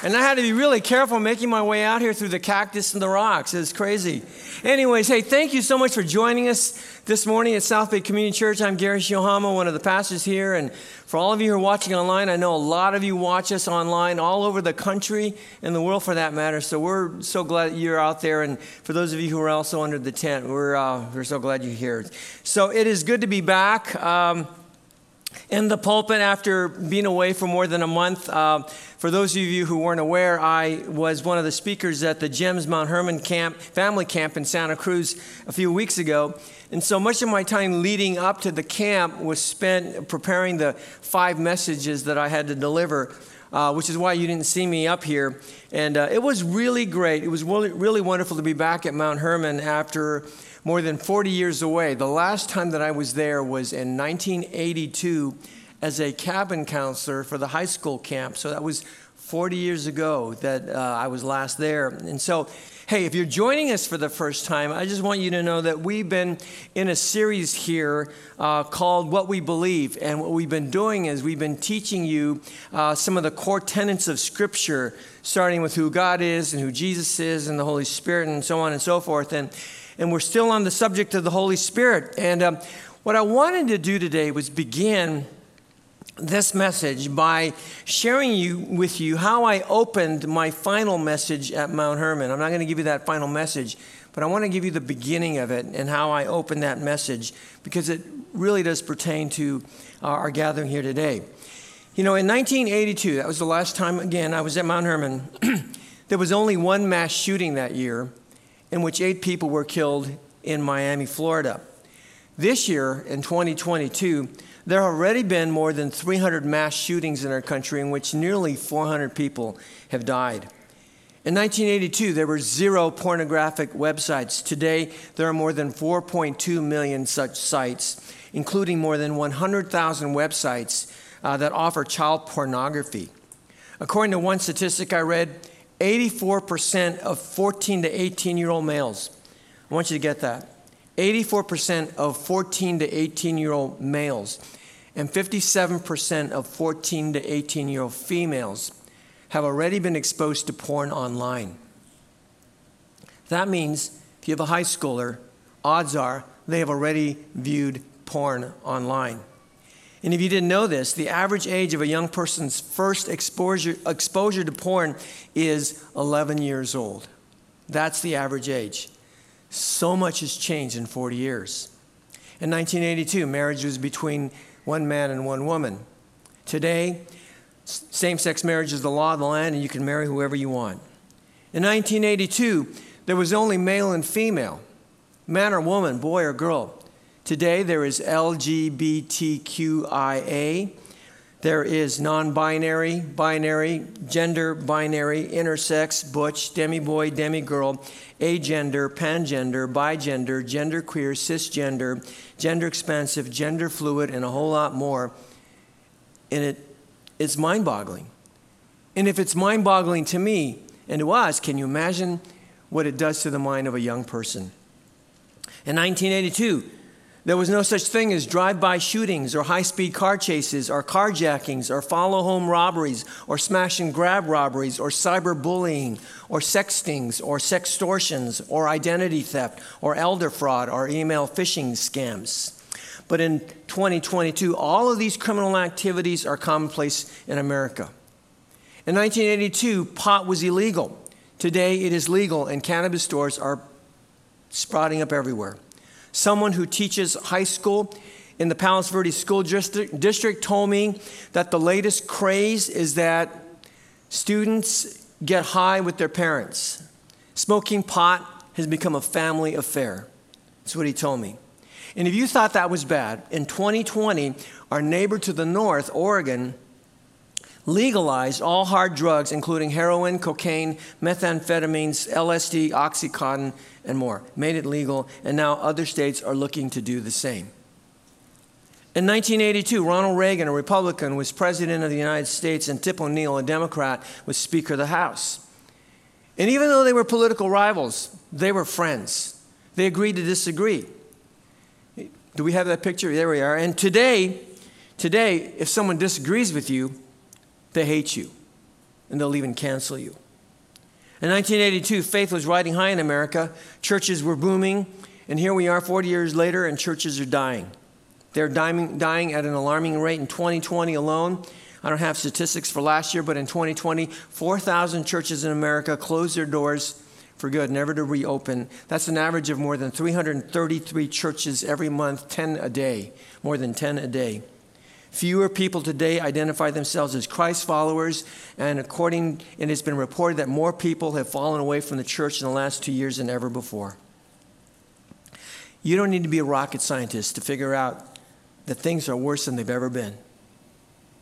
And I had to be really careful making my way out here through the cactus and the rocks. It's crazy. Anyways, hey, thank you so much for joining us this morning at South Bay Community Church. I'm Gary Shiohama, one of the pastors here. And for all of you who are watching online, I know a lot of you watch us online all over the country and the world for that matter. So we're so glad you're out there. And for those of you who are also under the tent, we're, uh, we're so glad you're here. So it is good to be back. Um, in the pulpit after being away for more than a month. Uh, for those of you who weren't aware, I was one of the speakers at the JEMS Mount Hermon camp, family camp in Santa Cruz a few weeks ago. And so much of my time leading up to the camp was spent preparing the five messages that I had to deliver. Uh, which is why you didn't see me up here. And uh, it was really great. It was really, really wonderful to be back at Mount Hermon after more than 40 years away. The last time that I was there was in 1982 as a cabin counselor for the high school camp. So that was 40 years ago that uh, I was last there. And so, hey, if you're joining us for the first time, I just want you to know that we've been in a series here uh, called What We Believe. And what we've been doing is we've been teaching you uh, some of the core tenets of Scripture, starting with who God is and who Jesus is and the Holy Spirit and so on and so forth. And and we're still on the subject of the Holy Spirit. And um, what I wanted to do today was begin this message by sharing you, with you how I opened my final message at Mount Hermon. I'm not going to give you that final message, but I want to give you the beginning of it and how I opened that message because it really does pertain to our gathering here today. You know, in 1982, that was the last time, again, I was at Mount Hermon, there was only one mass shooting that year, in which eight people were killed in Miami, Florida. This year, in 2022, there have already been more than 300 mass shootings in our country in which nearly 400 people have died. In 1982, there were zero pornographic websites. Today, there are more than 4.2 million such sites, including more than 100,000 websites uh, that offer child pornography. According to one statistic I read, 84% of 14 to 18 year old males, I want you to get that. 84% of 14 to 18 year old males and 57% of 14 to 18 year old females have already been exposed to porn online. That means if you have a high schooler, odds are they have already viewed porn online. And if you didn't know this, the average age of a young person's first exposure, exposure to porn is 11 years old. That's the average age. So much has changed in 40 years. In 1982, marriage was between one man and one woman. Today, same sex marriage is the law of the land, and you can marry whoever you want. In 1982, there was only male and female, man or woman, boy or girl. Today there is LGBTQIA, there is non binary, binary, gender binary, intersex, butch, demi boy, demi girl, agender, pangender, bigender, genderqueer, cisgender, gender expansive, gender fluid, and a whole lot more. And it, it's mind boggling. And if it's mind boggling to me and to us, can you imagine what it does to the mind of a young person? In 1982, there was no such thing as drive by shootings or high speed car chases or carjackings or follow home robberies or smash and grab robberies or cyberbullying or sextings or sextortions or identity theft or elder fraud or email phishing scams. But in 2022, all of these criminal activities are commonplace in America. In 1982, pot was illegal. Today, it is legal, and cannabis stores are sprouting up everywhere. Someone who teaches high school in the Palos Verdes School district told me that the latest craze is that students get high with their parents. Smoking pot has become a family affair. That's what he told me. And if you thought that was bad, in 2020, our neighbor to the north, Oregon, legalized all hard drugs, including heroin, cocaine, methamphetamines, LSD, Oxycontin, and more. Made it legal, and now other states are looking to do the same. In 1982, Ronald Reagan, a Republican, was President of the United States, and Tip O'Neill, a Democrat, was Speaker of the House. And even though they were political rivals, they were friends. They agreed to disagree. Do we have that picture? There we are. And today, today, if someone disagrees with you, they hate you. and they'll even cancel you. In 1982, faith was riding high in America. Churches were booming, and here we are 40 years later, and churches are dying. They're dying, dying at an alarming rate. In 2020 alone, I don't have statistics for last year, but in 2020, 4,000 churches in America closed their doors for good, never to reopen. That's an average of more than 333 churches every month, 10 a day, more than 10 a day. Fewer people today identify themselves as Christ followers, and according, and it's been reported that more people have fallen away from the church in the last two years than ever before. You don't need to be a rocket scientist to figure out that things are worse than they've ever been.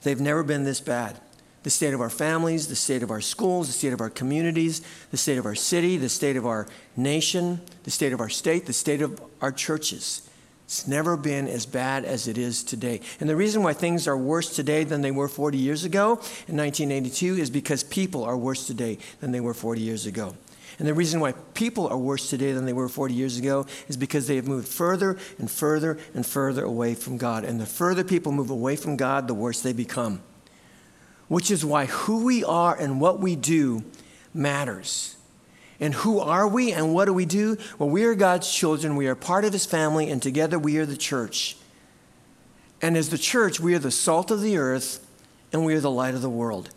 They've never been this bad. The state of our families, the state of our schools, the state of our communities, the state of our city, the state of our nation, the state of our state, the state of our churches. It's never been as bad as it is today. And the reason why things are worse today than they were 40 years ago in 1982 is because people are worse today than they were 40 years ago. And the reason why people are worse today than they were 40 years ago is because they have moved further and further and further away from God. And the further people move away from God, the worse they become. Which is why who we are and what we do matters. And who are we and what do we do? Well, we are God's children. We are part of His family, and together we are the church. And as the church, we are the salt of the earth and we are the light of the world.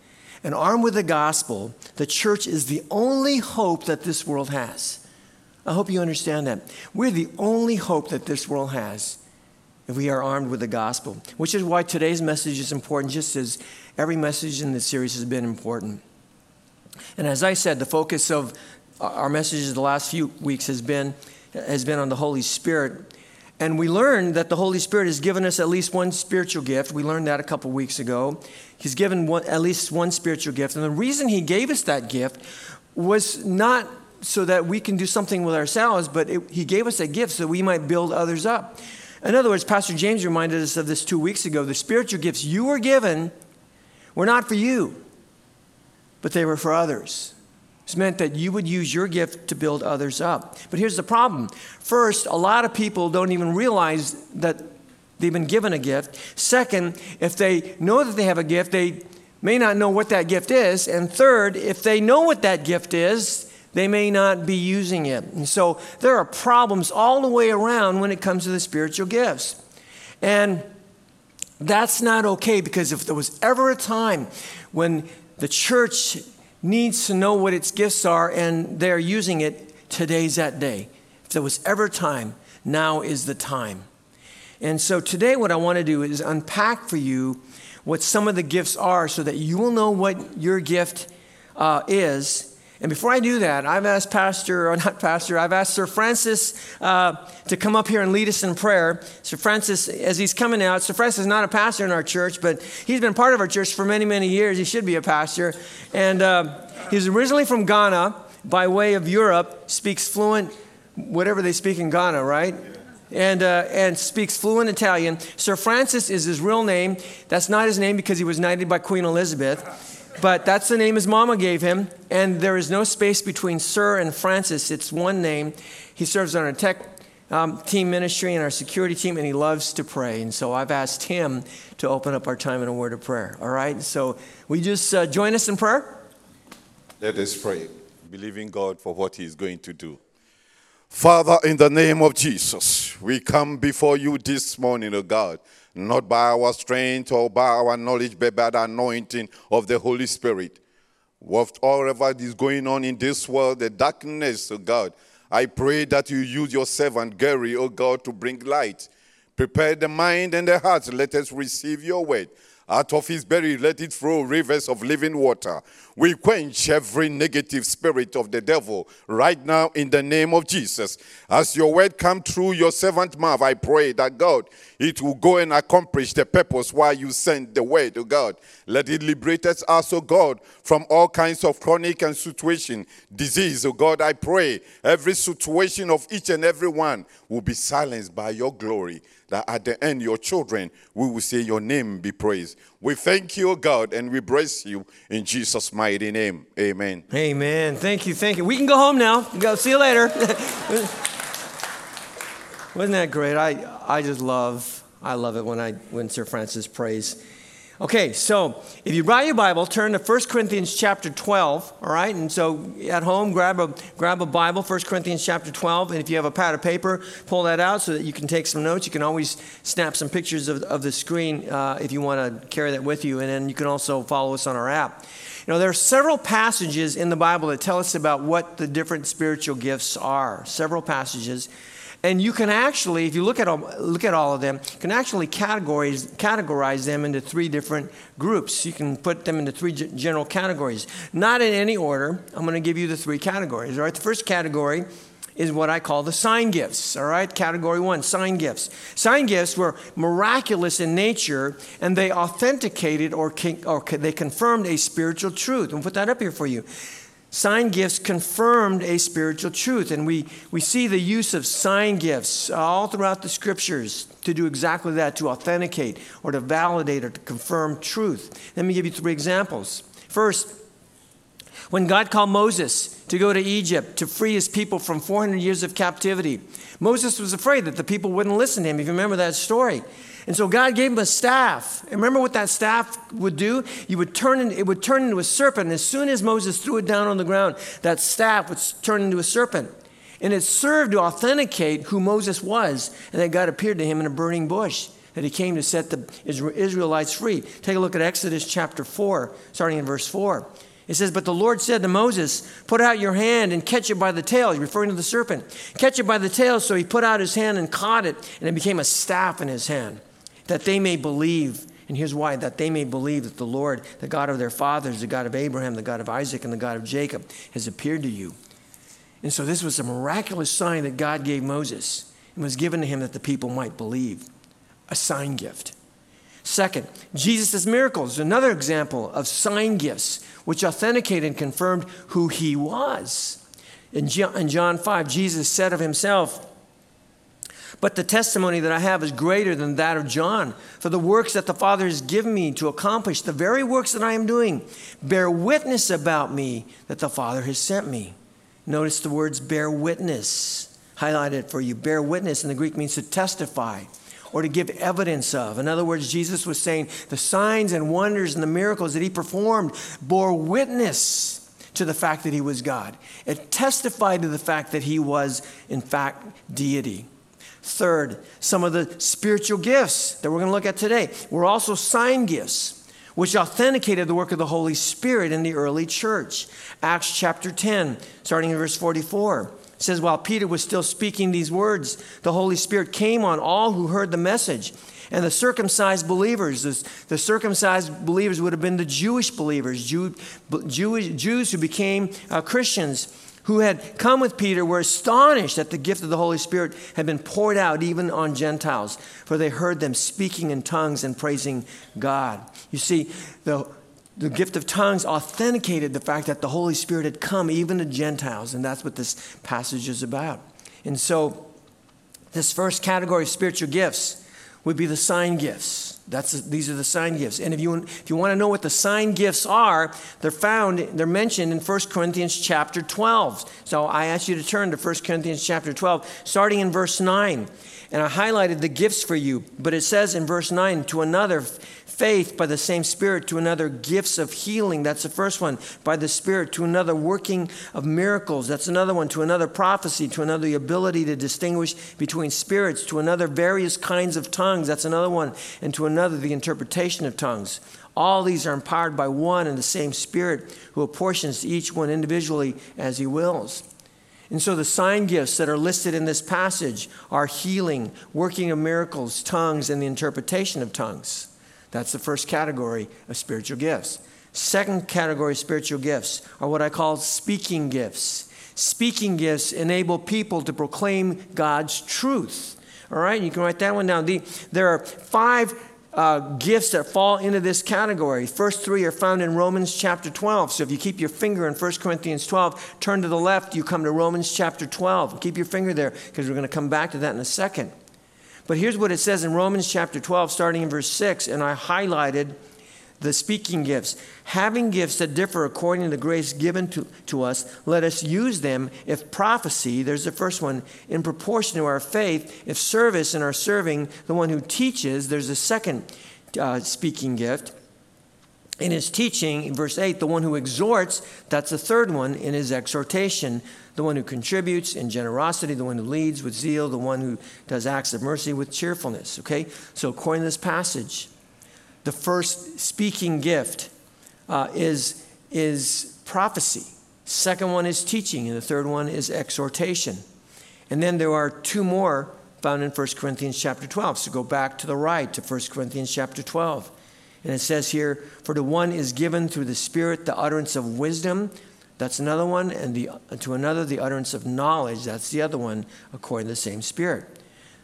And armed with the gospel, the church is the only hope that this world has. I hope you understand that. We're the only hope that this world has if we are armed with the gospel, which is why today's message is important, just as every message in this series has been important. And as I said, the focus of our messages the last few weeks has been, has been on the Holy Spirit. And we learned that the Holy Spirit has given us at least one spiritual gift. We learned that a couple weeks ago. He's given one, at least one spiritual gift. And the reason He gave us that gift was not so that we can do something with ourselves, but it, He gave us a gift so we might build others up. In other words, Pastor James reminded us of this two weeks ago. The spiritual gifts you were given were not for you, but they were for others. It's meant that you would use your gift to build others up. But here's the problem. First, a lot of people don't even realize that they've been given a gift. Second, if they know that they have a gift, they may not know what that gift is. And third, if they know what that gift is, they may not be using it. And so there are problems all the way around when it comes to the spiritual gifts. And that's not okay because if there was ever a time when the church needs to know what its gifts are and they're using it, today's that day. If there was ever time, now is the time. And so today, what I want to do is unpack for you what some of the gifts are so that you will know what your gift uh, is and before I do that, I've asked Pastor, or not Pastor, I've asked Sir Francis uh, to come up here and lead us in prayer. Sir Francis, as he's coming out, Sir Francis is not a pastor in our church, but he's been part of our church for many, many years. He should be a pastor. And uh, he's originally from Ghana, by way of Europe, speaks fluent, whatever they speak in Ghana, right? and, uh, and speaks fluent Italian. Sir Francis is his real name. That's not his name because he was knighted by Queen Elizabeth but that's the name his mama gave him. And there is no space between Sir and Francis. It's one name. He serves on our tech um, team ministry and our security team, and he loves to pray. And so I've asked him to open up our time in a word of prayer. All right? So we just uh, join us in prayer? Let us pray, believing God for what he is going to do. Father, in the name of Jesus, we come before you this morning, O oh God not by our strength or by our knowledge, but by the anointing of the Holy Spirit. Whatever is going on in this world, the darkness, oh God, I pray that you use your servant Gary, oh God, to bring light. Prepare the mind and the heart. Let us receive your word. Out of his belly, let it flow rivers of living water. We quench every negative spirit of the devil right now in the name of Jesus. As your word come through your servant mouth, I pray that God, it will go and accomplish the purpose why you sent the word to God. Let it liberate us also, God, from all kinds of chronic and situation, disease. Oh God, I pray every situation of each and every one will be silenced by your glory that at the end, your children, we will say, Your name be praised. We thank you, God, and we bless you in Jesus' mighty name. Amen. Amen. Thank you. Thank you. We can go home now. Go. See you later. Wasn't that great? I, I just love, I love it when, I, when Sir Francis prays. Okay, so if you brought your Bible, turn to 1 Corinthians chapter 12, all right? And so at home, grab a, grab a Bible, 1 Corinthians chapter 12. And if you have a pad of paper, pull that out so that you can take some notes. You can always snap some pictures of, of the screen uh, if you want to carry that with you. And then you can also follow us on our app. You know, there are several passages in the Bible that tell us about what the different spiritual gifts are. Several passages. And you can actually, if you look at all, look at all of them, you can actually categorize, categorize them into three different groups. You can put them into three general categories. Not in any order. I'm going to give you the three categories. All right. The first category is what I call the sign gifts. All right. Category one, sign gifts. Sign gifts were miraculous in nature, and they authenticated or, or they confirmed a spiritual truth. I'll put that up here for you. Sign gifts confirmed a spiritual truth, and we, we see the use of sign gifts all throughout the scriptures to do exactly that to authenticate or to validate or to confirm truth. Let me give you three examples. First, when God called Moses to go to Egypt to free his people from 400 years of captivity, Moses was afraid that the people wouldn't listen to him. If you remember that story, and so God gave him a staff. And remember what that staff would do? You would turn it would turn into a serpent. And as soon as Moses threw it down on the ground, that staff would turn into a serpent. And it served to authenticate who Moses was, and that God appeared to him in a burning bush, that he came to set the Israelites free. Take a look at Exodus chapter 4, starting in verse 4. It says, But the Lord said to Moses, Put out your hand and catch it by the tail. He's referring to the serpent. Catch it by the tail. So he put out his hand and caught it, and it became a staff in his hand that they may believe. And here's why that they may believe that the Lord, the God of their fathers, the God of Abraham, the God of Isaac, and the God of Jacob, has appeared to you. And so this was a miraculous sign that God gave Moses and was given to him that the people might believe. A sign gift. Second, Jesus' miracles, another example of sign gifts which authenticated and confirmed who he was. In John 5, Jesus said of himself, but the testimony that I have is greater than that of John. For the works that the Father has given me to accomplish, the very works that I am doing, bear witness about me that the Father has sent me. Notice the words bear witness, highlighted for you. Bear witness in the Greek means to testify or to give evidence of. In other words, Jesus was saying the signs and wonders and the miracles that he performed bore witness to the fact that he was God. It testified to the fact that he was, in fact, deity. Third, some of the spiritual gifts that we're going to look at today were also sign gifts, which authenticated the work of the Holy Spirit in the early church. Acts chapter 10, starting in verse 44 says, While Peter was still speaking these words, the Holy Spirit came on all who heard the message. And the circumcised believers, the, the circumcised believers would have been the Jewish believers, Jew, Jewish, Jews who became uh, Christians who had come with Peter were astonished that the gift of the Holy Spirit had been poured out even on Gentiles, for they heard them speaking in tongues and praising God. You see, the, the gift of tongues authenticated the fact that the Holy Spirit had come even to Gentiles, and that's what this passage is about. And so, this first category of spiritual gifts would be the sign gifts. That's, these are the sign gifts. And if you, if you want to know what the sign gifts are, they're found, they're mentioned in 1 Corinthians chapter 12. So I ask you to turn to 1 Corinthians chapter 12, starting in verse 9. And I highlighted the gifts for you, but it says in verse 9, to another, faith by the same Spirit, to another, gifts of healing. That's the first one, by the Spirit, to another, working of miracles. That's another one, to another, prophecy, to another, the ability to distinguish between spirits, to another, various kinds of tongues. That's another one, and to another, the interpretation of tongues. All these are empowered by one and the same Spirit who apportions to each one individually as he wills. And so the sign gifts that are listed in this passage are healing, working of miracles, tongues, and the interpretation of tongues. That's the first category of spiritual gifts. Second category of spiritual gifts are what I call speaking gifts. Speaking gifts enable people to proclaim God's truth. All right, you can write that one down. The, there are five uh, gifts that fall into this category. First three are found in Romans chapter 12. So if you keep your finger in 1 Corinthians 12, turn to the left, you come to Romans chapter 12. Keep your finger there because we're going to come back to that in a second. But here's what it says in Romans chapter 12, starting in verse 6, and I highlighted the speaking gifts. Having gifts that differ according to the grace given to, to us, let us use them. If prophecy, there's the first one, in proportion to our faith. If service in our serving, the one who teaches, there's a second uh, speaking gift. in his teaching, in verse 8, the one who exhorts, that's the third one in his exhortation, the one who contributes in generosity, the one who leads with zeal, the one who does acts of mercy with cheerfulness. Okay? So, according to this passage, the first speaking gift uh, is, is prophecy. Second one is teaching, and the third one is exhortation. And then there are two more found in 1 Corinthians chapter 12. So go back to the right to 1 Corinthians chapter 12. And it says here, For to one is given through the Spirit the utterance of wisdom. That's another one. And the, to another, the utterance of knowledge. That's the other one, according to the same Spirit.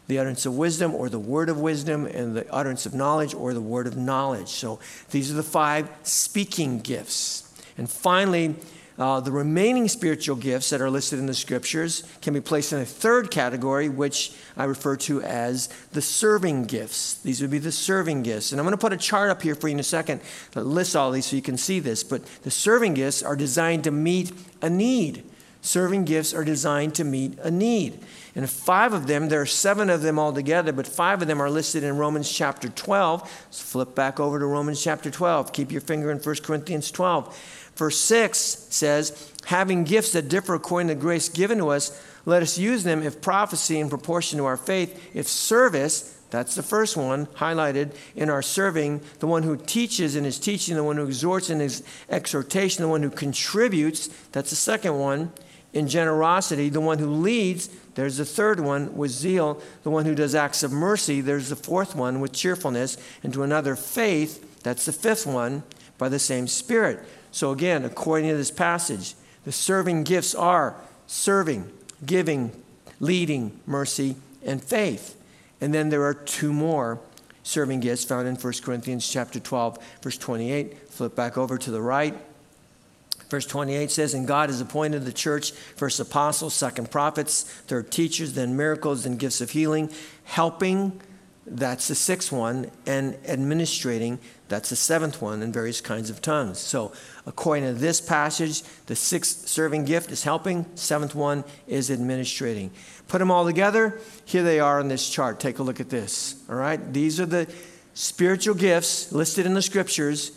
The utterance of wisdom, or the word of wisdom, and the utterance of knowledge, or the word of knowledge. So these are the five speaking gifts. And finally, uh, the remaining spiritual gifts that are listed in the scriptures can be placed in a third category, which I refer to as the serving gifts. These would be the serving gifts. And I'm going to put a chart up here for you in a second that lists all these so you can see this. But the serving gifts are designed to meet a need. Serving gifts are designed to meet a need. And five of them, there are seven of them altogether, but five of them are listed in Romans chapter 12. Let's flip back over to Romans chapter 12. Keep your finger in 1 Corinthians 12. Verse 6 says, Having gifts that differ according to the grace given to us, let us use them if prophecy in proportion to our faith, if service, that's the first one highlighted in our serving, the one who teaches in his teaching, the one who exhorts in his exhortation, the one who contributes, that's the second one, in generosity, the one who leads, there's the third one with zeal, the one who does acts of mercy, there's the fourth one with cheerfulness, and to another faith, that's the fifth one, by the same Spirit. So, again, according to this passage, the serving gifts are serving, giving, leading, mercy, and faith. And then there are two more serving gifts found in 1 Corinthians chapter 12, verse 28. Flip back over to the right. Verse 28 says, And God has appointed the church first apostles, second prophets, third teachers, then miracles, then gifts of healing, helping, that's the sixth one, and administrating, that's the seventh one, and various kinds of tongues. So, according to this passage, the sixth serving gift is helping, seventh one is administrating. Put them all together, here they are on this chart. Take a look at this. All right? These are the spiritual gifts listed in the scriptures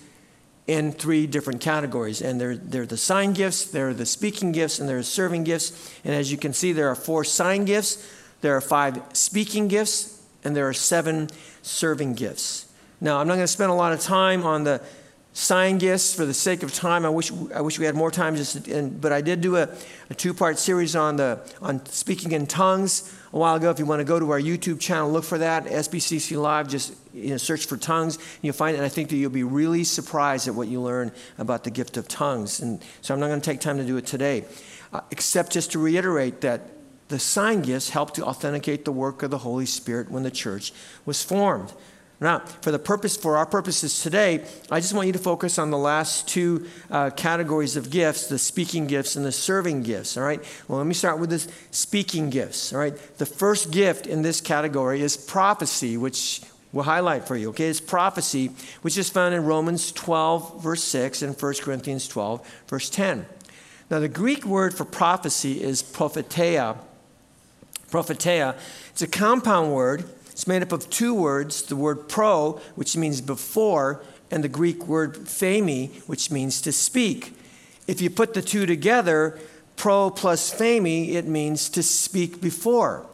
in three different categories. And they're, they're the sign gifts, they're the speaking gifts, and they're serving gifts. And as you can see, there are four sign gifts, there are five speaking gifts, and there are seven serving gifts. Now, I'm not going to spend a lot of time on the sign gifts for the sake of time. I wish, I wish we had more time, just but I did do a, a two part series on, the, on speaking in tongues a while ago. If you want to go to our YouTube channel, look for that, SBCC Live, just you know, search for tongues, and you'll find it. And I think that you'll be really surprised at what you learn about the gift of tongues. And so I'm not going to take time to do it today, uh, except just to reiterate that the sign gifts helped to authenticate the work of the Holy Spirit when the church was formed. Now, for the purpose, for our purposes today, I just want you to focus on the last two uh, categories of gifts: the speaking gifts and the serving gifts. All right. Well, let me start with the speaking gifts. All right. The first gift in this category is prophecy, which we'll highlight for you. Okay, it's prophecy, which is found in Romans 12, verse 6, and 1 Corinthians 12, verse 10. Now, the Greek word for prophecy is propheteia propheteia. It's a compound word. It's made up of two words the word pro, which means before, and the Greek word phemi, which means to speak. If you put the two together, pro plus phemi, it means to speak before.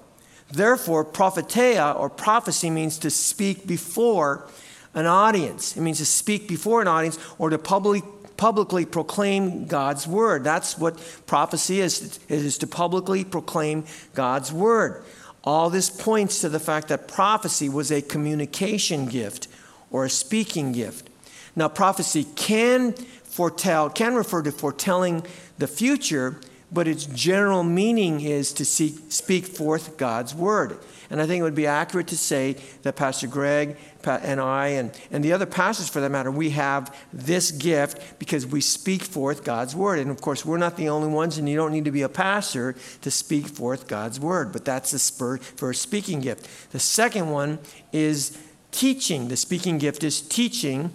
Therefore, propheteia or prophecy means to speak before an audience. It means to speak before an audience or to publicly publicly proclaim God's word. That's what prophecy is. It is to publicly proclaim God's word. All this points to the fact that prophecy was a communication gift or a speaking gift. Now, prophecy can foretell, can refer to foretelling the future, but its general meaning is to seek, speak forth God's word. And I think it would be accurate to say that Pastor Greg and I, and, and the other pastors for that matter, we have this gift because we speak forth God's word. And of course, we're not the only ones, and you don't need to be a pastor to speak forth God's word. But that's the first speaking gift. The second one is teaching. The speaking gift is teaching.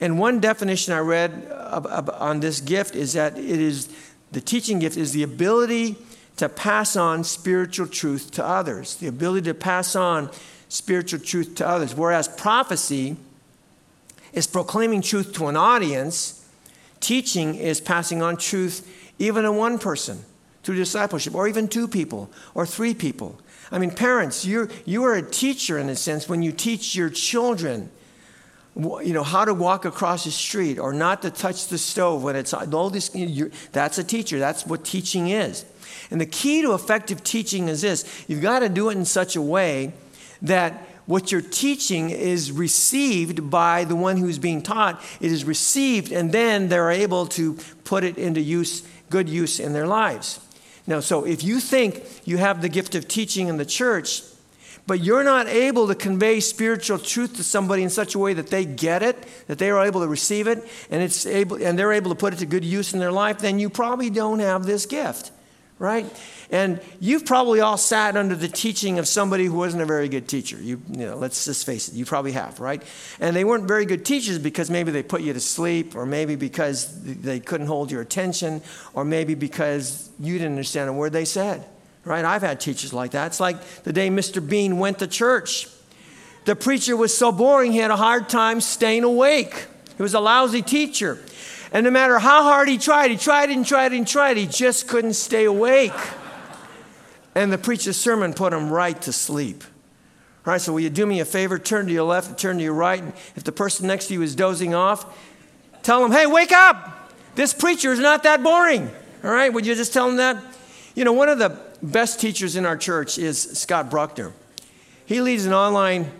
And one definition I read on this gift is that it is the teaching gift is the ability to pass on spiritual truth to others, the ability to pass on spiritual truth to others. Whereas prophecy is proclaiming truth to an audience, teaching is passing on truth even to one person through discipleship, or even two people, or three people. I mean, parents, you're, you are a teacher in a sense when you teach your children you know how to walk across the street or not to touch the stove when it's all this that's a teacher. That's what teaching is. And the key to effective teaching is this. You've got to do it in such a way that what you're teaching is received by the one who's being taught. It is received and then they're able to put it into use good use in their lives. Now so if you think you have the gift of teaching in the church but you're not able to convey spiritual truth to somebody in such a way that they get it, that they are able to receive it, and it's able and they're able to put it to good use in their life, then you probably don't have this gift. Right? And you've probably all sat under the teaching of somebody who wasn't a very good teacher. You, you know, let's just face it, you probably have, right? And they weren't very good teachers because maybe they put you to sleep, or maybe because they couldn't hold your attention, or maybe because you didn't understand a word they said right? I've had teachers like that. It's like the day Mr. Bean went to church. The preacher was so boring, he had a hard time staying awake. He was a lousy teacher. And no matter how hard he tried, he tried and tried and tried, he just couldn't stay awake. And the preacher's sermon put him right to sleep. All right, so will you do me a favor? Turn to your left, and turn to your right. And if the person next to you is dozing off, tell them, hey, wake up! This preacher is not that boring. All right, would you just tell them that? You know, one of the best teachers in our church is Scott Bruckner. He leads an online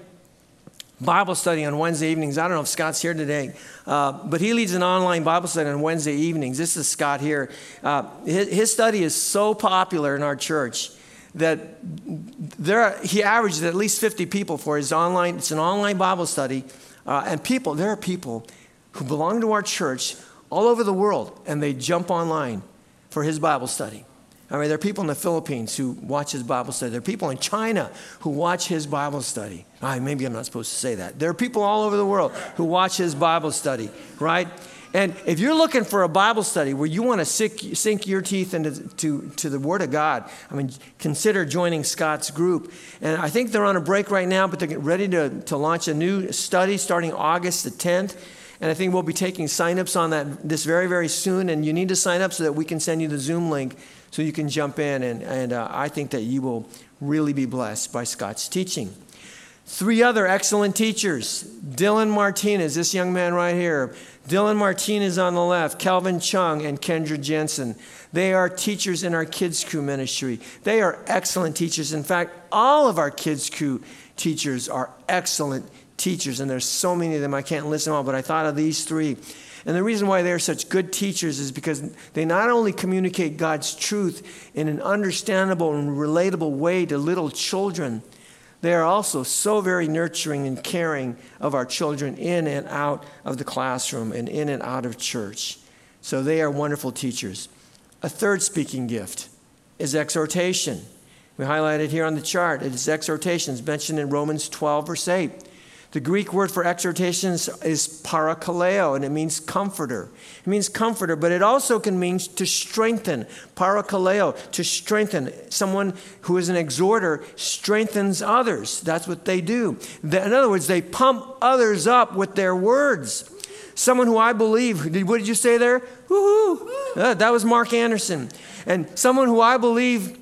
Bible study on Wednesday evenings. I don't know if Scott's here today, uh, but he leads an online Bible study on Wednesday evenings. This is Scott here. Uh, his, his, study is so popular in our church that there are, he averages at least 50 people for his online. It's an online Bible study, uh, and people. There are people who belong to our church all over the world, and they jump online for his Bible study. I mean, there are people in the Philippines who watch his Bible study. There are people in China who watch his Bible study. Maybe I'm not supposed to say that. There are people all over the world who watch his Bible study, right? And if you're looking for a Bible study where you want to sink, sink your teeth into to, to the Word of God, I mean, consider joining Scott's group. And I think they're on a break right now, but they're ready to, to launch a new study starting August the 10th. And I think we'll be taking signups on that this very, very soon. And you need to sign up so that we can send you the Zoom link so you can jump in. And, and uh, I think that you will really be blessed by Scott's teaching. Three other excellent teachers Dylan Martinez, this young man right here. Dylan Martinez on the left, Calvin Chung, and Kendra Jensen. They are teachers in our kids' crew ministry. They are excellent teachers. In fact, all of our kids' crew teachers are excellent teachers, and there's so many of them I can't list them all, but I thought of these three. And the reason why they're such good teachers is because they not only communicate God's truth in an understandable and relatable way to little children, they are also so very nurturing and caring of our children in and out of the classroom and in and out of church. So they are wonderful teachers. A third speaking gift is exhortation. We highlighted here on the chart. It is exhortation. It's mentioned in Romans 12, verse 8. The Greek word for exhortation is parakaleo, and it means comforter. It means comforter, but it also can mean to strengthen. Parakaleo, to strengthen. Someone who is an exhorter strengthens others. That's what they do. In other words, they pump others up with their words. Someone who I believe, what did you say there? Woohoo! Uh, that was Mark Anderson. And someone who I believe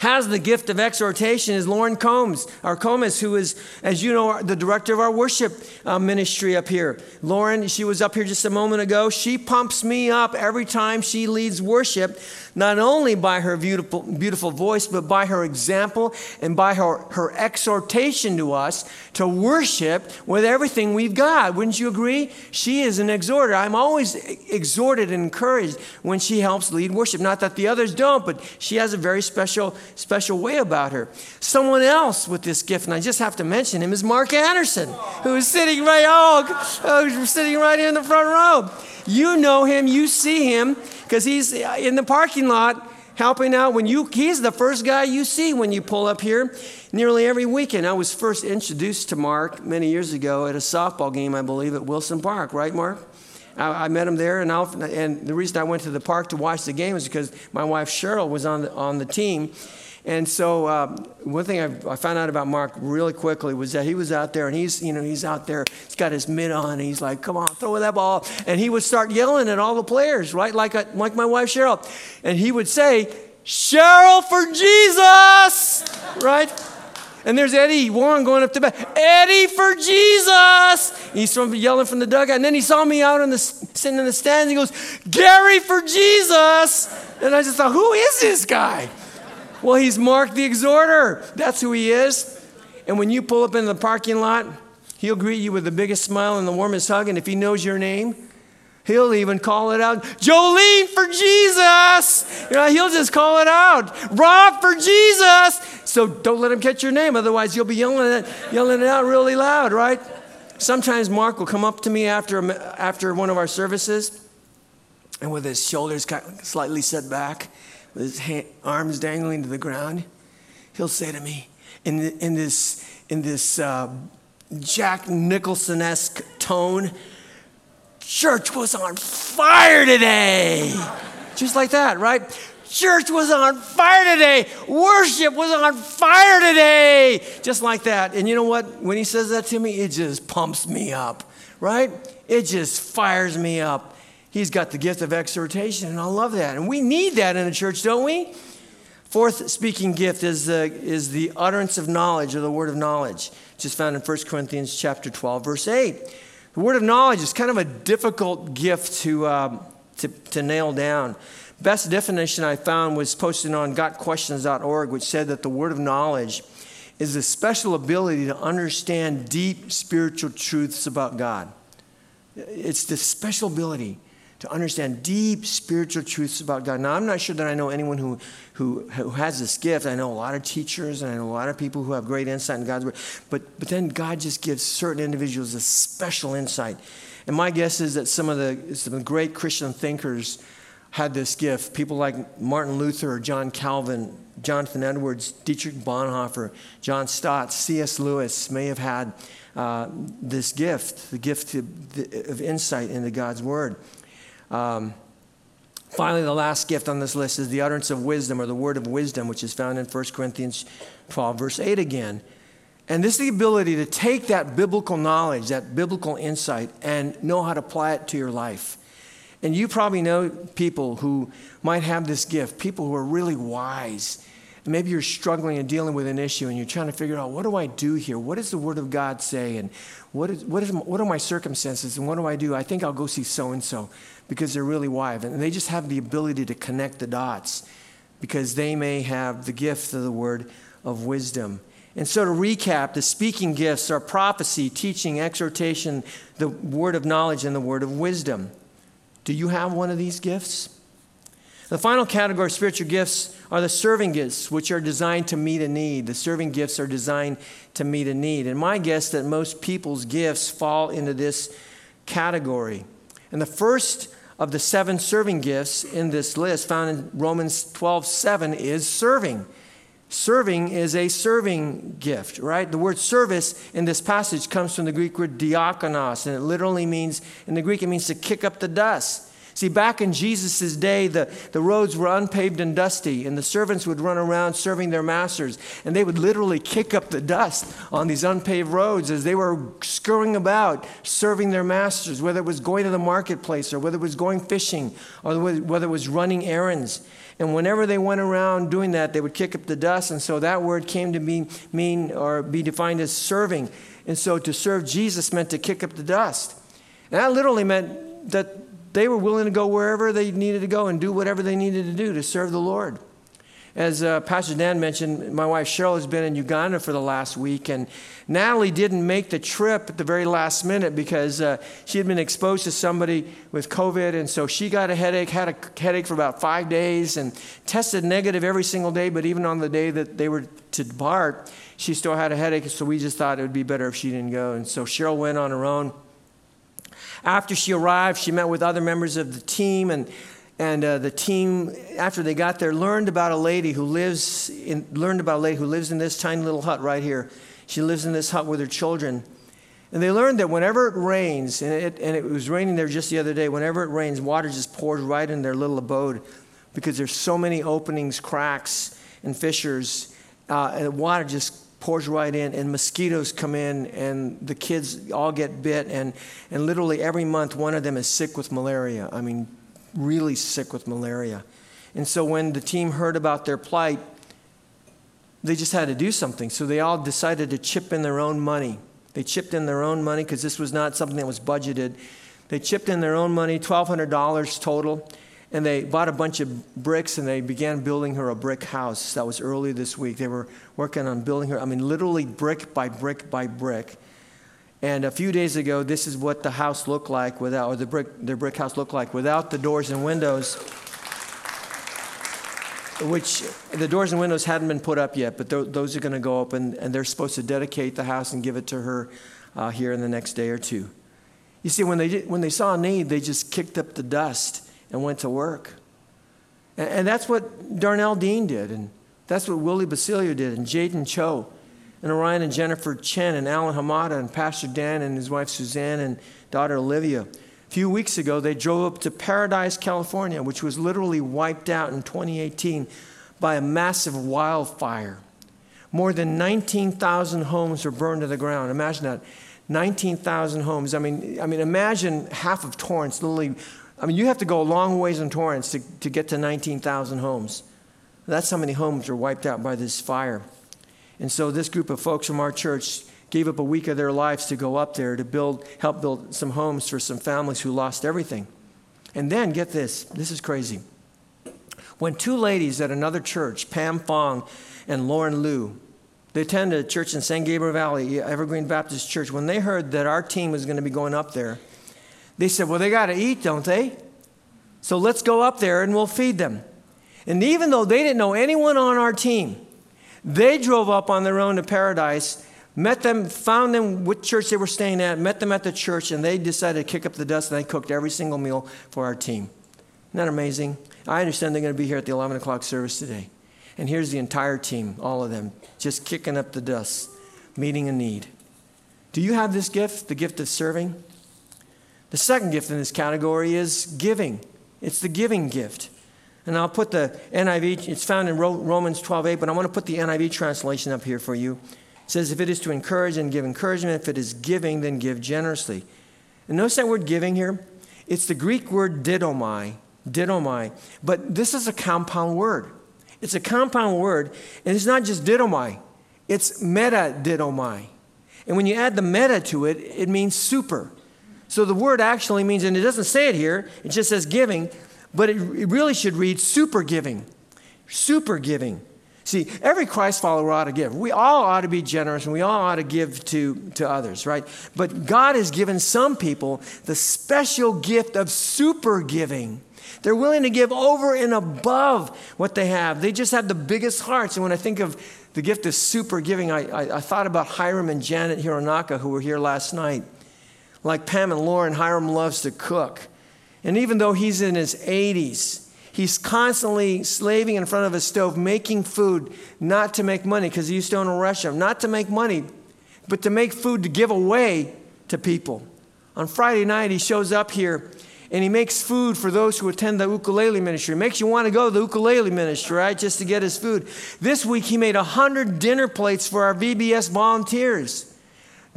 has the gift of exhortation is Lauren Combs, our Combs, who is, as you know, the director of our worship uh, ministry up here. Lauren, she was up here just a moment ago. She pumps me up every time she leads worship not only by her beautiful, beautiful voice, but by her example and by her, her exhortation to us to worship with everything we've got. Wouldn't you agree? She is an exhorter. I'm always exhorted and encouraged when she helps lead worship. Not that the others don't, but she has a very special, special way about her. Someone else with this gift, and I just have to mention him, is Mark Anderson, who is sitting right, oh, oh sitting right here in the front row. You know him, you see him because he's in the parking lot helping out when you he's the first guy you see when you pull up here nearly every weekend i was first introduced to mark many years ago at a softball game i believe at wilson park right mark I, I met him there, and, Alf, and the reason I went to the park to watch the game is because my wife Cheryl was on the, on the team. And so uh, one thing I, I, found out about Mark really quickly was that he was out there and he's, you know, he's out there, he's got his mitt on, and he's like, come on, throw that ball. And he would start yelling at all the players, right? Like, a, like my wife Cheryl. And he would say, Cheryl for Jesus, right? And there's Eddie Warren going up to bat. Eddie for Jesus. He's yelling from the dugout. And then he saw me out in the sitting in the stands. He goes, Gary for Jesus. And I just thought, who is this guy? Well, he's Mark the Exhorter. That's who he is. And when you pull up in the parking lot, he'll greet you with the biggest smile and the warmest hug. And if he knows your name, He'll even call it out. Jolene for Jesus. You know, he'll just call it out. Rob for Jesus. So don't let him catch your name, otherwise you'll be yelling it, yelling it out really loud, right? Sometimes Mark will come up to me after, after one of our services, and with his shoulders slightly set back, with his hand, arms dangling to the ground, he'll say to me in, in this, in this uh, Jack Nicholson esque tone, Church was on fire today. Just like that, right? Church was on fire today. Worship was on fire today. Just like that. And you know what? When he says that to me, it just pumps me up, right? It just fires me up. He's got the gift of exhortation, and I love that. And we need that in a church, don't we? Fourth speaking gift is the, is the utterance of knowledge or the word of knowledge, which is found in 1 Corinthians chapter 12, verse 8. The word of knowledge is kind of a difficult gift to, um, to, to nail down. Best definition I found was posted on gotquestions.org, which said that the word of knowledge is the special ability to understand deep spiritual truths about God. It's the special ability to understand deep spiritual truths about God. Now, I'm not sure that I know anyone who, who, who has this gift. I know a lot of teachers and I know a lot of people who have great insight in God's word. But, but then God just gives certain individuals a special insight. And my guess is that some of the, some great Christian thinkers had this gift. People like Martin Luther or John Calvin, Jonathan Edwards, Dietrich Bonhoeffer, John Stott, C.S. Lewis may have had uh, this gift, the gift of insight into God's word. Um, finally, the last gift on this list is the utterance of wisdom or the word of wisdom, which is found in 1 Corinthians 12, verse 8 again. And this is the ability to take that biblical knowledge, that biblical insight, and know how to apply it to your life. And you probably know people who might have this gift, people who are really wise and maybe you're struggling and dealing with an issue and you're trying to figure out what do I do here? What does the Word of God say? And what, is, what, is, what are my circumstances? And what do I do? I think I'll go see so and so because they're really wise. And they just have the ability to connect the dots because they may have the gift of the word of wisdom. And so, to recap, the speaking gifts are prophecy, teaching, exhortation, the word of knowledge, and the word of wisdom. Do you have one of these gifts? The final category of spiritual gifts are the serving gifts, which are designed to meet a need. The serving gifts are designed to meet a need. And my guess that most people's gifts fall into this category. And the first of the seven serving gifts in this list, found in Romans 12 7, is serving. Serving is a serving gift, right? The word service in this passage comes from the Greek word diakonos, and it literally means, in the Greek, it means to kick up the dust. See, back in Jesus' day, the, the roads were unpaved and dusty, and the servants would run around serving their masters, and they would literally kick up the dust on these unpaved roads as they were scurrying about serving their masters, whether it was going to the marketplace, or whether it was going fishing, or whether it was running errands. And whenever they went around doing that, they would kick up the dust, and so that word came to mean, mean or be defined as serving. And so to serve Jesus meant to kick up the dust. And that literally meant that they were willing to go wherever they needed to go and do whatever they needed to do to serve the Lord. As uh, Pastor Dan mentioned, my wife Cheryl has been in Uganda for the last week, and Natalie didn't make the trip at the very last minute because uh, she had been exposed to somebody with COVID, and so she got a headache, had a headache for about five days, and tested negative every single day. But even on the day that they were to depart, she still had a headache, so we just thought it would be better if she didn't go. And so Cheryl went on her own. After she arrived, she met with other members of the team, and, and uh, the team, after they got there, learned about a lady who lives in, learned about a lady who lives in this tiny little hut right here. She lives in this hut with her children. And they learned that whenever it rains, and it, and it was raining there just the other day, whenever it rains, water just pours right in their little abode because there's so many openings, cracks, and fissures, uh, and water just pours right in, and mosquitoes come in, and the kids all get bit, and, and literally every month one of them is sick with malaria. I mean, really sick with malaria. And so when the team heard about their plight, they just had to do something. So they all decided to chip in their own money. They chipped in their own money because this was not something that was budgeted. They chipped in their own money, $1,200 total, and they bought a bunch of bricks and they began building her a brick house. That was early this week. They were working on building her, I mean, literally brick by brick by brick. And a few days ago, this is what the house looked like without, or the brick, their brick house looked like without the doors and windows which the doors and windows hadn't been put up yet, but th- those are going to go up, and, and they're supposed to dedicate the house and give it to her uh, here in the next day or two. You see, when they, did, when they saw a need, they just kicked up the dust and went to work. And, and that's what Darnell Dean did, and that's what Willie Basilio did, and Jaden Cho, and Orion and Jennifer Chen, and Alan Hamada, and Pastor Dan, and his wife Suzanne, and daughter Olivia. A few weeks ago, they drove up to Paradise, California, which was literally wiped out in 2018 by a massive wildfire. More than 19,000 homes were burned to the ground. Imagine that. 19,000 homes. I mean, I mean, imagine half of Torrance literally. I mean, you have to go a long ways in Torrance to, to get to 19,000 homes. That's how many homes were wiped out by this fire. And so, this group of folks from our church gave up a week of their lives to go up there to build, help build some homes for some families who lost everything. And then, get this this is crazy. When two ladies at another church, Pam Fong and Lauren Liu, they attended a church in San Gabriel Valley, Evergreen Baptist Church, when they heard that our team was going to be going up there, they said, Well, they got to eat, don't they? So let's go up there and we'll feed them. And even though they didn't know anyone on our team, they drove up on their own to paradise met them, found them what church they were staying at, met them at the church, and they decided to kick up the dust and they cooked every single meal for our team. Isn't that amazing? I understand they're going to be here at the 11 o'clock service today. And here's the entire team, all of them, just kicking up the dust, meeting a need. Do you have this gift, the gift of serving? The second gift in this category is giving. It's the giving gift. And I'll put the NIV, it's found in Romans 12 8, but I want to put the NIV translation up here for you says, if it is to encourage, and give encouragement. If it is giving, then give generously. And notice that word giving here? It's the Greek word didomai, didomai. But this is a compound word. It's a compound word, and it's not just didomai, it's meta didomai. And when you add the meta to it, it means super. So the word actually means, and it doesn't say it here, it just says giving, but it, it really should read super giving. Super giving. See, every Christ follower ought to give. We all ought to be generous and we all ought to give to, to others, right? But God has given some people the special gift of super giving. They're willing to give over and above what they have. They just have the biggest hearts. And when I think of the gift of super giving, I, I, I thought about Hiram and Janet Hironaka, who were here last night. Like Pam and Lauren, Hiram loves to cook. And even though he's in his 80s, He's constantly slaving in front of a stove, making food, not to make money, because he used to own a restaurant, not to make money, but to make food to give away to people. On Friday night, he shows up here and he makes food for those who attend the ukulele ministry. It makes you want to go to the ukulele ministry, right? Just to get his food. This week, he made 100 dinner plates for our VBS volunteers.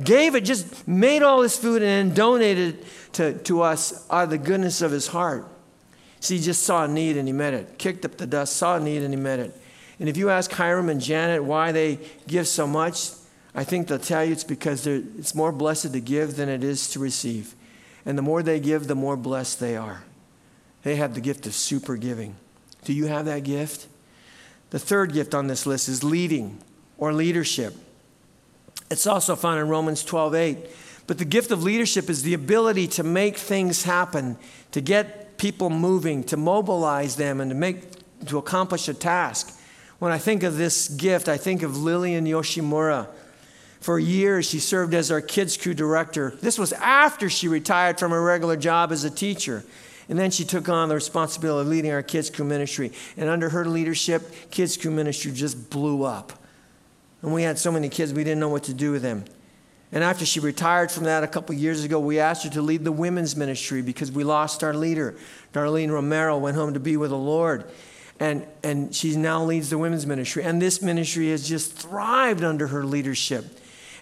Gave it, just made all his food and then donated it to, to us out of the goodness of his heart. See, he just saw a need and he met it. Kicked up the dust, saw a need and he met it. And if you ask Hiram and Janet why they give so much, I think they'll tell you it's because it's more blessed to give than it is to receive. And the more they give, the more blessed they are. They have the gift of super giving. Do you have that gift? The third gift on this list is leading or leadership. It's also found in Romans 12 8. But the gift of leadership is the ability to make things happen, to get people moving, to mobilize them, and to make to accomplish a task. When I think of this gift, I think of Lillian Yoshimura. For years, she served as our kids' crew director. This was after she retired from her regular job as a teacher. And then she took on the responsibility of leading our kids' crew ministry. And under her leadership, kids' crew ministry just blew up. And we had so many kids, we didn't know what to do with them. And after she retired from that a couple years ago, we asked her to lead the women's ministry because we lost our leader. Darlene Romero went home to be with the Lord. And, and she now leads the women's ministry. And this ministry has just thrived under her leadership.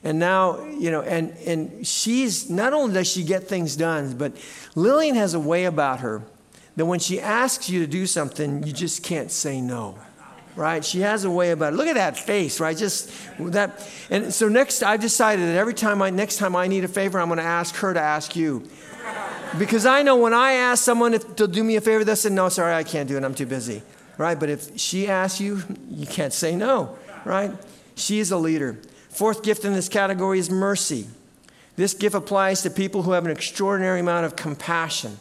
And now, you know, and, and she's not only does she get things done, but Lillian has a way about her that when she asks you to do something, you just can't say no right? She has a way about it. Look at that face, right? Just that. And so next, I've decided that every time I, next time I need a favor, I'm going to ask her to ask you. Because I know when I ask someone if, to do me a favor, they'll say, no, sorry, I can't do it. I'm too busy, right? But if she asks you, you can't say no, right? She is a leader. Fourth gift in this category is mercy. This gift applies to people who have an extraordinary amount of compassion.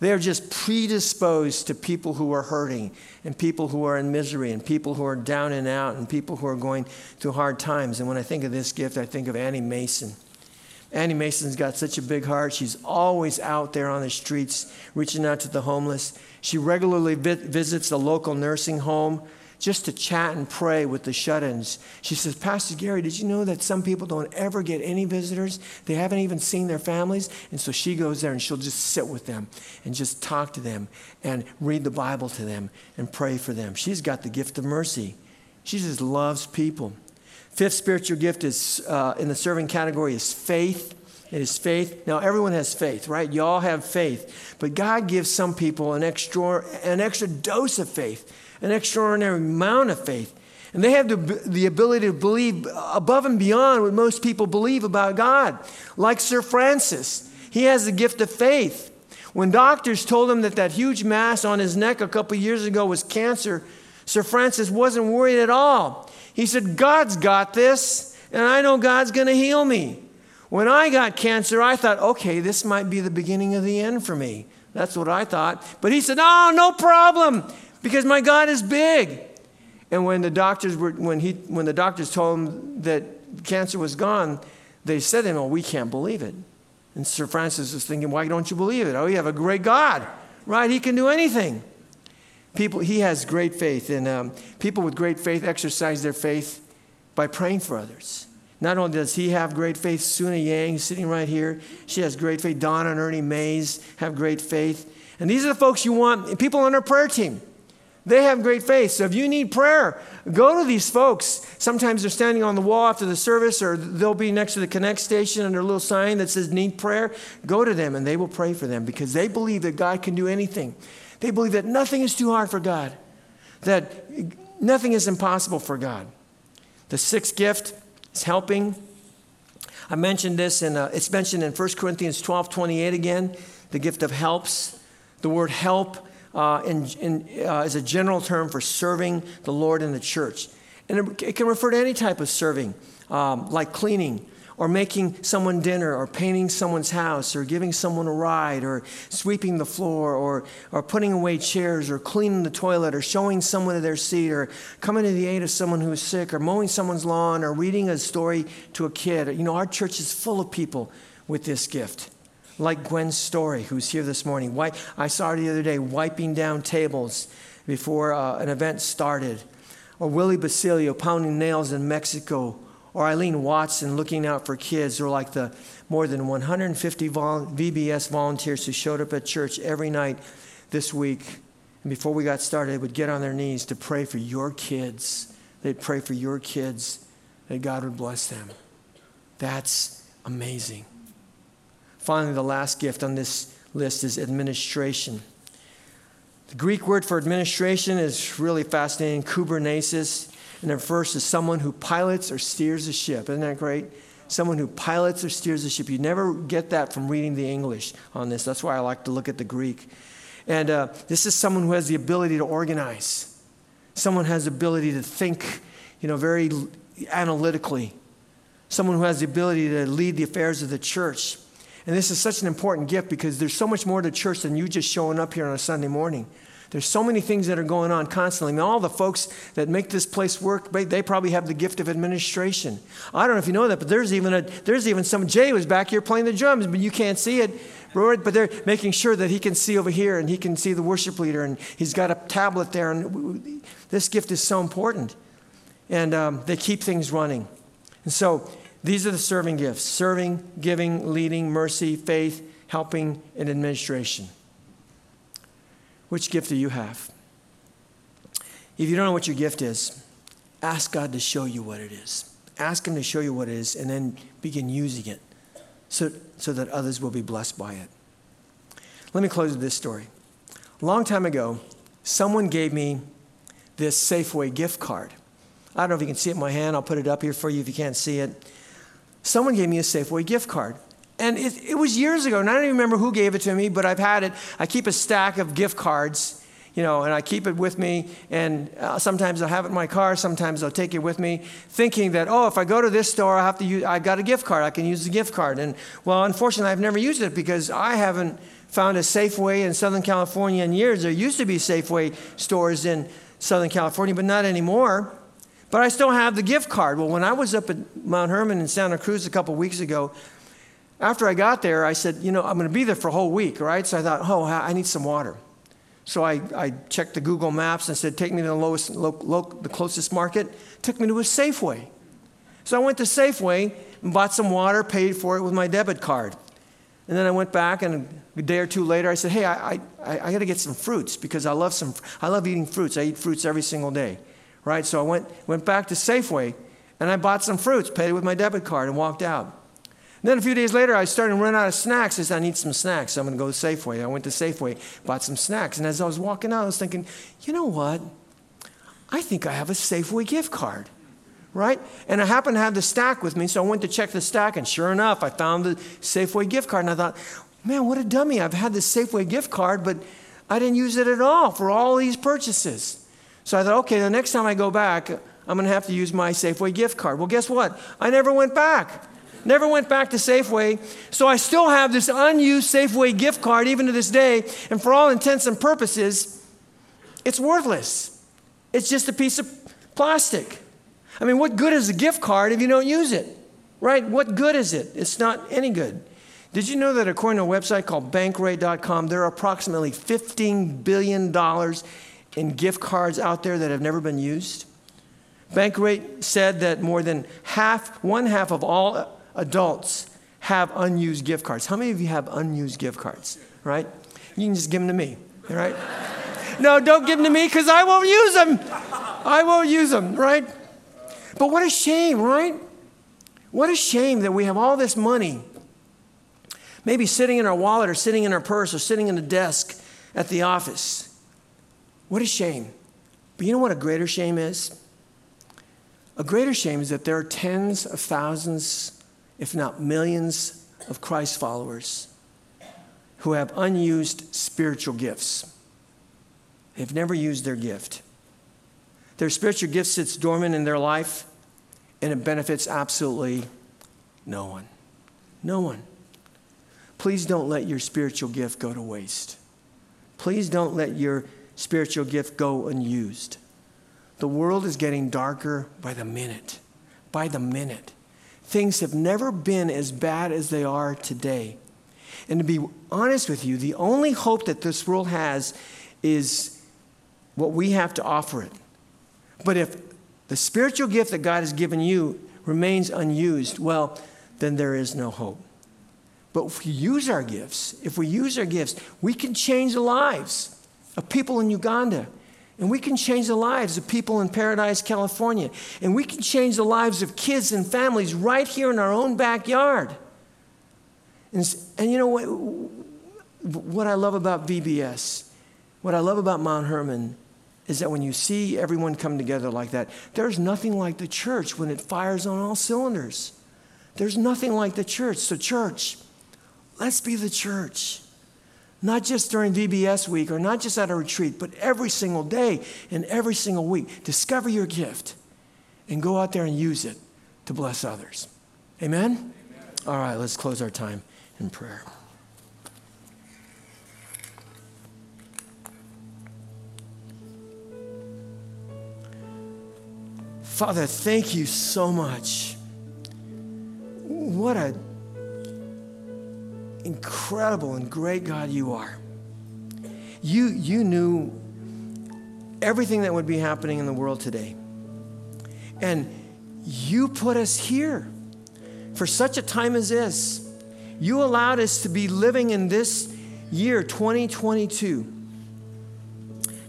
They are just predisposed to people who are hurting and people who are in misery and people who are down and out and people who are going through hard times. And when I think of this gift, I think of Annie Mason. Annie Mason's got such a big heart. She's always out there on the streets reaching out to the homeless. She regularly vi- visits the local nursing home just to chat and pray with the shut ins. She says, Pastor Gary, did you know that some people don't ever get any visitors? They haven't even seen their families. And so she goes there and she'll just sit with them and just talk to them and read the Bible to them and pray for them. She's got the gift of mercy. She just loves people. Fifth spiritual gift is uh, in the serving category is faith. It is faith. Now, everyone has faith, right? You all have faith. But God gives some people an extra, an extra dose of faith an extraordinary amount of faith. And they have the, the ability to believe above and beyond what most people believe about God. Like Sir Francis, he has the gift of faith. When doctors told him that that huge mass on his neck a couple years ago was cancer, Sir Francis wasn't worried at all. He said, God's got this, and I know God's going to heal me. When I got cancer, I thought, okay, this might be the beginning of the end for me. That's what I thought. But he said, oh, no problem because my God is big. And when the doctors were, when he, when the doctors told him that cancer was gone, they said to him, "Oh, we can't believe it." And Sir Francis was thinking, "Why don't you believe it? Oh, you have a great God, right? He can do anything." People, he has great faith, and um, people with great faith exercise their faith by praying for others. Not only does he have great faith, Suna Yang, sitting right here, she has great faith. Donna and Ernie Mays have great faith. And these are the folks you want, people on our prayer team. They have great faith. So if you need prayer, go to these folks. Sometimes they're standing on the wall after the service, or they'll be next to the Connect station under a little sign that says Need Prayer. Go to them and they will pray for them because they believe that God can do anything. They believe that nothing is too hard for God, that nothing is impossible for God. The sixth gift is helping. I mentioned this, and uh, it's mentioned in 1 Corinthians 12 28 again the gift of helps. The word help uh, in, in, uh, as a general term for serving the Lord in the church. And it, it can refer to any type of serving, um, like cleaning, or making someone dinner, or painting someone's house, or giving someone a ride, or sweeping the floor, or, or putting away chairs, or cleaning the toilet, or showing someone to their seat, or coming to the aid of someone who is sick, or mowing someone's lawn, or reading a story to a kid. You know, our church is full of people with this gift like Gwen Story, who's here this morning. I saw her the other day wiping down tables before uh, an event started. Or Willie Basilio pounding nails in Mexico. Or Eileen Watson looking out for kids. Or like the more than 150 vol- VBS volunteers who showed up at church every night this week. And before we got started, they would get on their knees to pray for your kids. They'd pray for your kids that God would bless them. That's amazing. Finally, the last gift on this list is administration. The Greek word for administration is really fascinating, kubernesis, and it refers to someone who pilots or steers a ship. Isn't that great? Someone who pilots or steers a ship. You never get that from reading the English on this. That's why I like to look at the Greek. And uh, this is someone who has the ability to organize. Someone has the ability to think, you know, very analytically. Someone who has the ability to lead the affairs of the church. And this is such an important gift because there's so much more to church than you just showing up here on a Sunday morning. There's so many things that are going on constantly. I mean, all the folks that make this place work, they probably have the gift of administration. I don't know if you know that, but there's even a, there's even some Jay was back here playing the drums, but you can't see it. But they're making sure that he can see over here and he can see the worship leader, and he's got a tablet there. And this gift is so important, and um, they keep things running. And so These are the serving gifts serving, giving, leading, mercy, faith, helping, and administration. Which gift do you have? If you don't know what your gift is, ask God to show you what it is. Ask Him to show you what it is, and then begin using it so, so that others will be blessed by it. Let me close with this story. A long time ago, someone gave me this Safeway gift card. I don't know if you can see it in my hand. I'll put it up here for you if you can't see it. Someone gave me a Safeway gift card. And it, it was years ago, and I don't even remember who gave it to me, but I've had it. I keep a stack of gift cards, you know, and I keep it with me. And uh, sometimes I'll have it in my car, sometimes I'll take it with me, thinking that, oh, if I go to this store, I have to use, I've got a gift card, I can use the gift card. And well, unfortunately, I've never used it because I haven't found a Safeway in Southern California in years. There used to be Safeway stores in Southern California, but not anymore. But I still have the gift card. Well, when I was up at Mount Hermon in Santa Cruz a couple weeks ago, after I got there, I said, you know, I'm going to be there for a whole week, right? So I thought, oh, I need some water. So I, I checked the Google Maps and said, take me to the, lowest, lo, lo, the closest market. Took me to a Safeway. So I went to Safeway and bought some water, paid for it with my debit card. And then I went back, and a day or two later, I said, "Hey, I, I, I got to get some fruits because I love some. I love eating fruits. I eat fruits every single day, right?" So I went went back to Safeway, and I bought some fruits, paid it with my debit card, and walked out. And then a few days later, I started to run out of snacks. I said, "I need some snacks. So I'm going to go to Safeway." I went to Safeway, bought some snacks, and as I was walking out, I was thinking, "You know what? I think I have a Safeway gift card." right? And I happened to have the stack with me, so I went to check the stack, and sure enough, I found the Safeway gift card. And I thought, man, what a dummy. I've had this Safeway gift card, but I didn't use it at all for all these purchases. So I thought, okay, the next time I go back, I'm going to have to use my Safeway gift card. Well, guess what? I never went back. Never went back to Safeway. So I still have this unused Safeway gift card even to this day. And for all intents and purposes, it's worthless. It's just a piece of plastic. I mean, what good is a gift card if you don't use it? Right? What good is it? It's not any good. Did you know that according to a website called bankrate.com, there are approximately $15 billion in gift cards out there that have never been used? Bankrate said that more than half, one half of all adults have unused gift cards. How many of you have unused gift cards? Right? You can just give them to me, right? no, don't give them to me because I won't use them. I won't use them, right? But what a shame, right? What a shame that we have all this money, maybe sitting in our wallet or sitting in our purse or sitting in the desk at the office. What a shame. But you know what a greater shame is? A greater shame is that there are tens of thousands, if not millions, of Christ followers who have unused spiritual gifts. They've never used their gift. Their spiritual gift sits dormant in their life and it benefits absolutely no one. No one. Please don't let your spiritual gift go to waste. Please don't let your spiritual gift go unused. The world is getting darker by the minute. By the minute. Things have never been as bad as they are today. And to be honest with you, the only hope that this world has is what we have to offer it. But if the spiritual gift that God has given you remains unused, well, then there is no hope. But if we use our gifts, if we use our gifts, we can change lives of people in Uganda. And we can change the lives of people in Paradise, California. And we can change the lives of kids and families right here in our own backyard. And, and you know what, what I love about VBS, what I love about Mount Hermon, is that when you see everyone come together like that, there's nothing like the church when it fires on all cylinders. There's nothing like the church. So, church, let's be the church. Not just during VBS week or not just at a retreat, but every single day and every single week. Discover your gift and go out there and use it to bless others. Amen? Amen. All right, let's close our time in prayer. Father, thank you so much. What a incredible and great God you are. You, you knew everything that would be happening in the world today. And you put us here for such a time as this. You allowed us to be living in this year, 2022.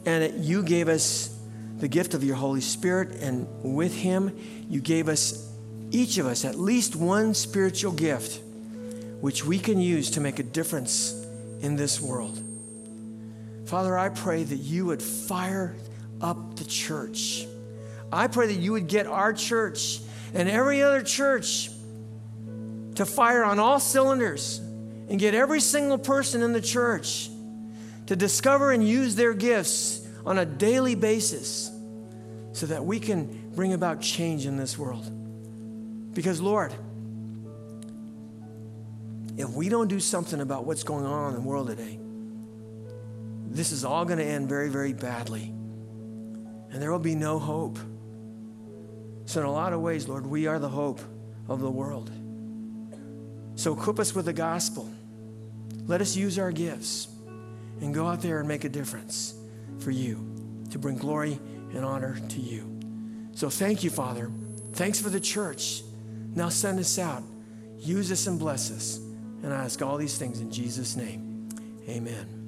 And you gave us the gift of your Holy Spirit, and with Him, you gave us, each of us, at least one spiritual gift, which we can use to make a difference in this world. Father, I pray that you would fire up the church. I pray that you would get our church and every other church to fire on all cylinders and get every single person in the church to discover and use their gifts on a daily basis so that we can bring about change in this world. Because, Lord, if we don't do something about what's going on in the world today, this is all going to end very, very badly. And there will be no hope. So, in a lot of ways, Lord, we are the hope of the world. So, equip us with the gospel. Let us use our gifts and go out there and make a difference for you to bring glory and honor to you. So, thank you, Father. Thanks for the church. Now, send us out. Use us and bless us. And I ask all these things in Jesus' name. Amen.